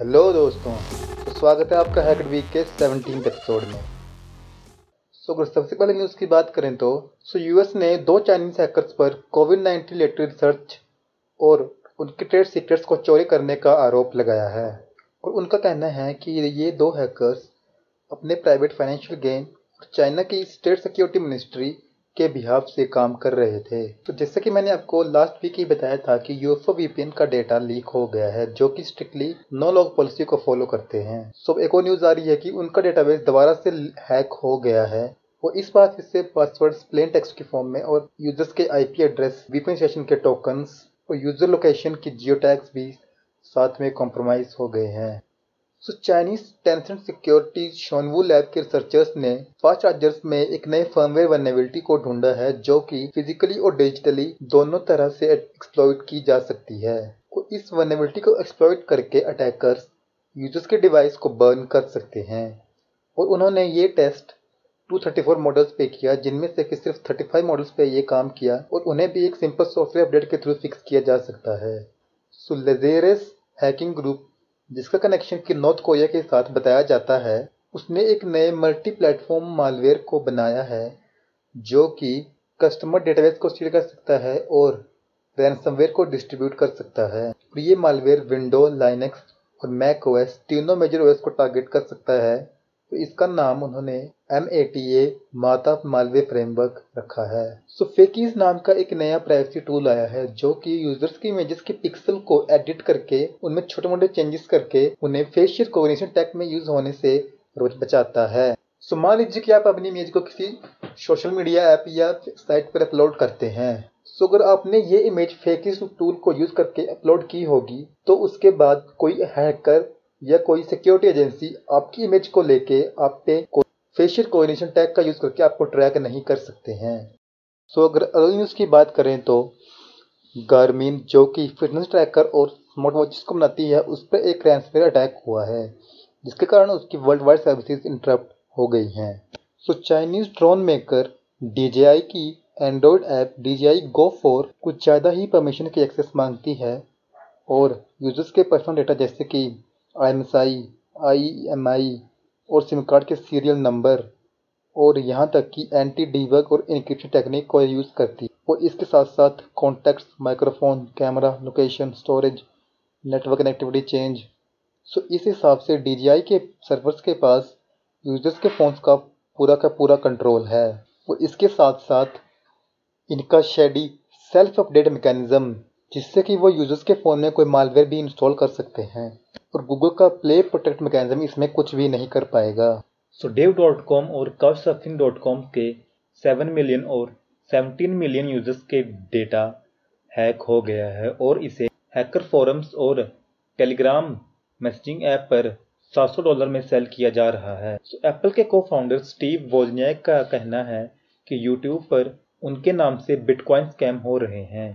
Hello दोस्तों तो स्वागत है आपका हैकड वीक के सेवनटीन एपिसोड में। सो अगर सबसे पहले न्यूज़ की बात करें तो सो यूएस ने दो चाइनीज़ हैकर्स पर कोविड नाइन्टीन रिलेटेड रिसर्च और उनके ट्रेड सीक्रेट्स को चोरी करने का आरोप लगाया है। और उनका कहना है कि ये दो हैकर्स अपने प्राइवेट फाइनेंशियल गेन और चाइना की स्टेट सिक्योरिटी मिनिस्ट्री के बिहाफ से काम कर रहे थे। तो जैसे कि मैंने आपको लास्ट वीक ही बताया था कि यूएफओ वीपीएन का डेटा लीक हो गया है, जो कि स्ट्रिक्टली नो लॉग पॉलिसी को फॉलो करते हैं। सो एक और न्यूज़ आ रही है कि उनका डेटाबेस दोबारा से हैक हो गया है। और इस बार इससे पासवर्ड प्लेन टेक्स्ट के फॉर्म में और यूज़र्स के आईपी एड्रेस वीपीएन सेशन के टोकन्स और यूज़र लोकेशन की जियो टैग्स भी साथ में कॉम्प्रोमाइज हो गए हैं। So Chinese Tencent security Xuanwu lab के रिसर्चर्स ने फास्ट चार्जर्स में एक नए फर्मवेयर वर्नेबिलिटी को ढूंढा है, जो कि फिजिकली और डिजिटली दोनों तरह से एक्सप्लॉइट की जा सकती है। और इस वर्नेबिलिटी को एक्सप्लॉइट करके अटैकर्स यूज़र्स के डिवाइस को बर्न कर सकते हैं। और उन्होंने ये टेस्ट 234 मॉडल्स पे किया, जिनमें से कि सिर्फ़ 35 मॉडल्स पे ये काम किया और उन्हें भी एक सिंपल सॉफ्टवेयर अपडेट के थ्रू फिक्स किया जा सकता है। सो लेजेरस हैकिंग ग्रुप जिसका कनेक्शन की नॉर्थ कोरिया के साथ बताया जाता है, उसने एक नए मल्टी प्लेटफॉर्म मालवेयर को बनाया है, जो कि कस्टमर डेटाबेस को स्टील कर सकता है और रैनसमवेयर को डिस्ट्रीब्यूट कर सकता है। और ये मालवेयर विंडो लाइनेक्स और मैक ओएस तीनों मेजर ओएस को टारगेट कर सकता है। तो इसका नाम उन्होंने एम ए टी ए माता मालवे फ्रेमवर्क रखा है। सो फेकीज नाम का एक नया प्राइवेसी टूल आया है, जो कि यूज़र्स की इमेजेस के पिक्सल को एडिट करके, उनमें छोटे मोटे चेंजेस करके, उन्हें फेशियल कोऑर्डिनेशन टैग में यूज़ होने से रोज बचाता है। सो मान लीजिए कि आप अपनी इमेज को किसी सोशल मीडिया ऐप या साइट पर अपलोड करते हैं। सो अगर आपने ये इमेज फेकिस टूल को यूज़ करके अपलोड की होगी तो उसके बाद कोई हैकर या कोई सिक्योरिटी एजेंसी आपकी इमेज को लेके आप पे फेशियल कोऑर्डिनेशन टैग का यूज़ करके आपको ट्रैक नहीं कर सकते हैं। सो so, अगर अगली न्यूज़ की बात करें तो गार्मिन जो कि फिटनेस ट्रैकर और स्मार्ट वॉचेस को बनाती है उस पर एक रैंसवेयर अटैक हुआ है जिसके कारण उसकी वर्ल्ड वाइड सर्विसेज़ इंटरप्ट हो गई हैं। So Chinese drone maker D की एंड्रॉयड ऐप डी फोर कुछ ज़्यादा ही परमिशन की एक्सेस मांगती है और यूज़र्स के पर्सनल डेटा जैसे कि आई आई और सिम कार्ड के सीरियल नंबर और यहाँ तक कि एंटी डीबग और इनक्रिप्शन टेक्निक को यूज़ करती और इसके साथ साथ contacts, microphone, camera, location, storage, network connectivity change. So इस हिसाब से डीजीआई के सर्वर्स के पास यूज़र्स के फ़ोन्स का पूरा का पूरा कंट्रोल है। और इसके साथ साथ इनका शेडी सेल्फ अपडेट मैकेनिज़्म, जिससे कि वो यूज़र्स के फ़ोन में कोई मालवेयर भी इंस्टॉल कर सकते हैं। और गूगल का प्ले प्रोटेक्ट मैकेनिज्म इसमें कुछ भी नहीं कर पाएगा। सो डेव डॉट कॉम और काउचसर्फिंग डॉट कॉम के सेवन मिलियन और सेवनटीन मिलियन यूज़र्स के डेटा हैक हो गया है और इसे हैकर फोरम्स और टेलीग्राम मैसेजिंग ऐप पर 700 डॉलर में सेल किया जा रहा है। सो एप्पल के को फाउंडर स्टीव वोजनियाक का कहना है कि यूट्यूब पर उनके नाम से बिटकॉइन स्कैम हो रहे हैं।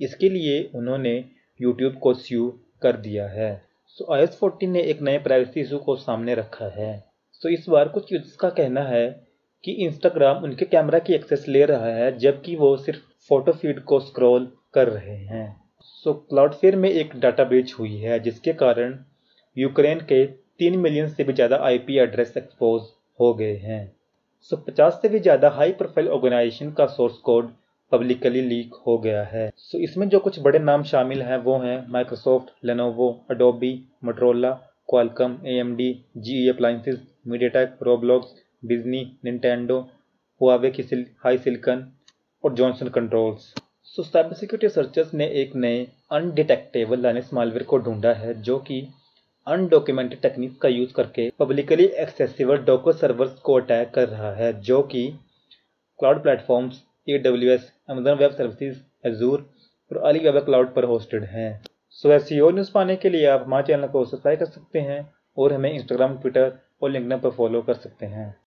इसके लिए उन्होंने यूट्यूब को स्यू कर दिया है। सो आई एस फोर्टीन ने एक नए प्राइवेसी इशू को सामने रखा है। सो इस बार कुछ यूज़र्स का कहना है कि इंस्टाग्राम उनके कैमरा की एक्सेस ले रहा है, जबकि वो सिर्फ़ फ़ोटो फ़ीड को स्क्रॉल कर रहे हैं। सो क्लाउडफेयर में एक डाटा ब्रीच हुई है, जिसके कारण यूक्रेन के तीन मिलियन से भी ज़्यादा आईपी एड्रेस एक्सपोज हो गए हैं। सो पचास से भी ज़्यादा हाई प्रोफ़ाइल ऑर्गेनाइजेशन का सोर्स कोड पब्लिकली लीक हो गया है। सो so, इसमें जो कुछ बड़े नाम शामिल हैं वो हैं Microsoft Lenovo Adobe Motorola Qualcomm A M D G E appliances MediaTek Roblox Disney Nintendo Huawei की सिल, हाई सिलिकन और Johnson Controls so cyber security researchers ने एक नए अनडिटेक्टेबल लाइनस मालवेयर को ढूंढा है जो कि अनडॉक्यूमेंटेड टेक्निक का यूज़ करके पब्लिकली एक्सेसिबल डोको सर्वर्स को अटैक कर रहा है जो कि cloud platforms A W S Amazon web services Azure और अली वेब क्लाउड पर होस्टेड हैं। सो ऐसी और न्यूज़ पाने के लिए आप हमारे चैनल को सब्सक्राइब कर सकते हैं और हमें इंस्टाग्राम ट्विटर और लिंकन पर फॉलो कर सकते हैं।